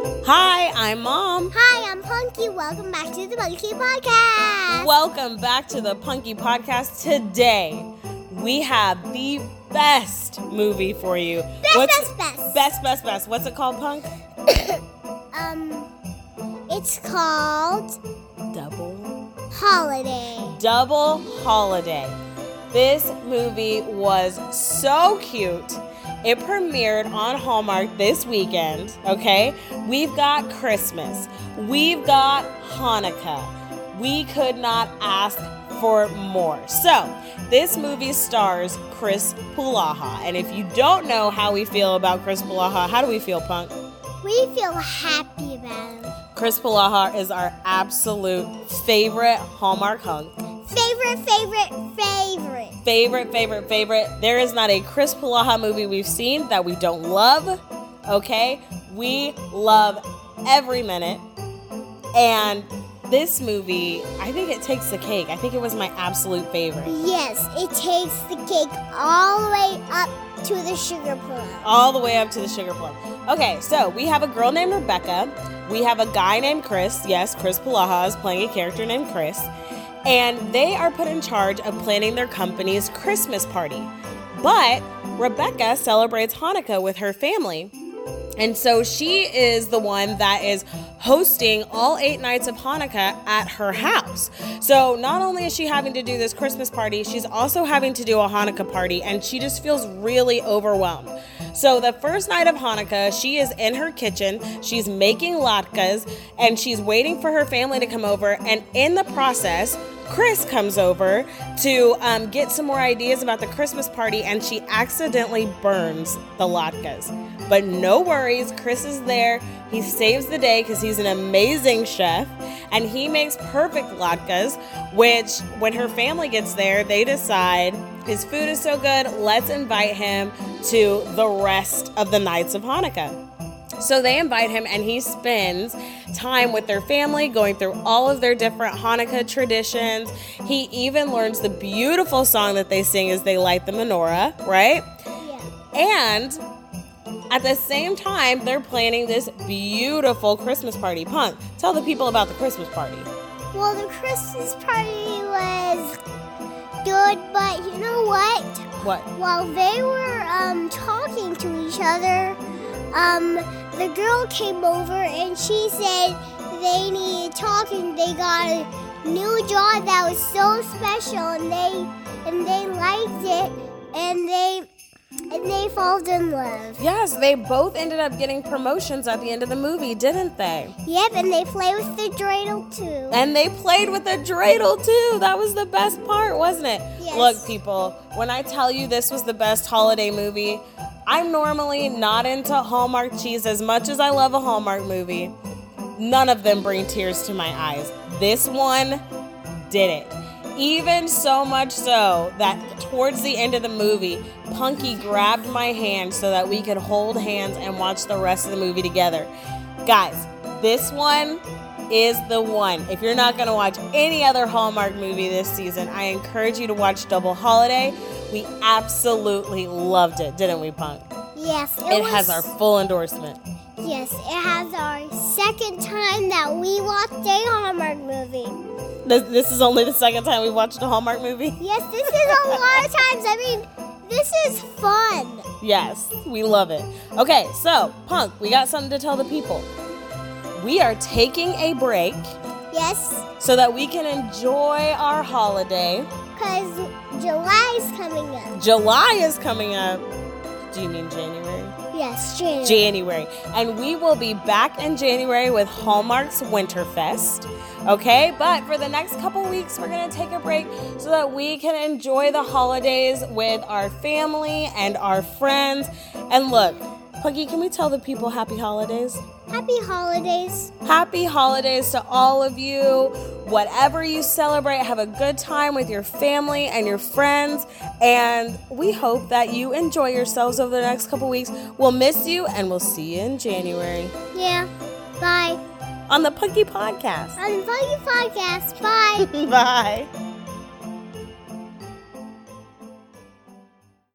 Hi, I'm Mom. Hi, I'm Punky. Welcome back to the Punky Podcast. Welcome back to the Punky Podcast. Today, we have the best movie for you. Best, best, best. Best, best, best. What's it called, Punk? um, it's called Double. Holiday. Double Holiday. This movie was so cute. It premiered on Hallmark this weekend, okay? We've got Christmas. We've got Hanukkah. We could not ask for more. So, this movie stars Chris Polaha. And if you don't know how we feel about Chris Polaha, how do we feel, Punk? We feel happy about him. Chris Polaha is our absolute favorite Hallmark hunk. Favorite, favorite, favorite. Favorite, favorite, favorite. There is not a Chris Polaha movie we've seen that we don't love. Okay? We love every minute. And this movie, I think it takes the cake. I think it was my absolute favorite. Yes, it takes the cake all the way up to the sugar plum. All the way up to the sugar plum. Okay, so we have a girl named Rebecca. We have a guy named Chris. Yes, Chris Polaha is playing a character named Chris. And they are put in charge of planning their company's Christmas party. But Rebecca celebrates Hanukkah with her family. And so she is the one that is hosting all eight nights of Hanukkah at her house. So not only is she having to do this Christmas party, she's also having to do a Hanukkah party, and she just feels really overwhelmed. So the first night of Hanukkah, she is in her kitchen, she's making latkes, and she's waiting for her family to come over. And in the process, Chris comes over to um, get some more ideas about the Christmas party, and she accidentally burns the latkes. But no worries, Chris is there. He saves the day because he's an amazing chef, and he makes perfect latkes. Which, when her family gets there, they decide his food is so good, let's invite him to the rest of the nights of Hanukkah. So they invite him, and he spends time with their family, going through all of their different Hanukkah traditions. He even learns the beautiful song that they sing as they light the menorah, right? Yeah. And at the same time, they're planning this beautiful Christmas party. Punk, tell the people about the Christmas party. Well, the Christmas party was good, but you know what? What? While they were um, talking to each other, um, the girl came over and she said they needed talking. They got a new job that was so special, and they and they liked it, and they and they fell in love. Yes, they both ended up getting promotions at the end of the movie, didn't they? Yep, and they play with the dreidel too. And they played with the dreidel too. That was the best part, wasn't it? Yes. Look, people, when I tell you this was the best holiday movie, I'm normally not into Hallmark cheese as much as I love a Hallmark movie. None of them bring tears to my eyes. This one did it. Even so much so that towards the end of the movie, Punky grabbed my hand so that we could hold hands and watch the rest of the movie together. Guys, this one is the one. If you're not going to watch any other Hallmark movie this season, I encourage you to watch Double Holiday. We absolutely loved it, didn't we, Punk? Yes, it, It was, has our full endorsement. Yes, it has our second time that we watched a Hallmark movie. This, this is only the second time we watched a Hallmark movie. Yes, this is a lot of times. I mean, this is fun. Yes, we love it. Okay, so, Punk, we got something to tell the people. We are taking a break Yes, so that we can enjoy our holiday. because July is coming up. July is coming up. Do you mean January? Yes, January. January. And we will be back in January with Hallmark's Winterfest. Okay, but for the next couple weeks, we're going to take a break so that we can enjoy the holidays with our family and our friends. And look, Punky, can we tell the people happy holidays? Happy holidays. Happy holidays to all of you. Whatever you celebrate, have a good time with your family and your friends. And we hope that you enjoy yourselves over the next couple weeks. We'll miss you and we'll see you in January Yeah. Bye. on the Punky Podcast. On the Funky Podcast. Bye. Bye.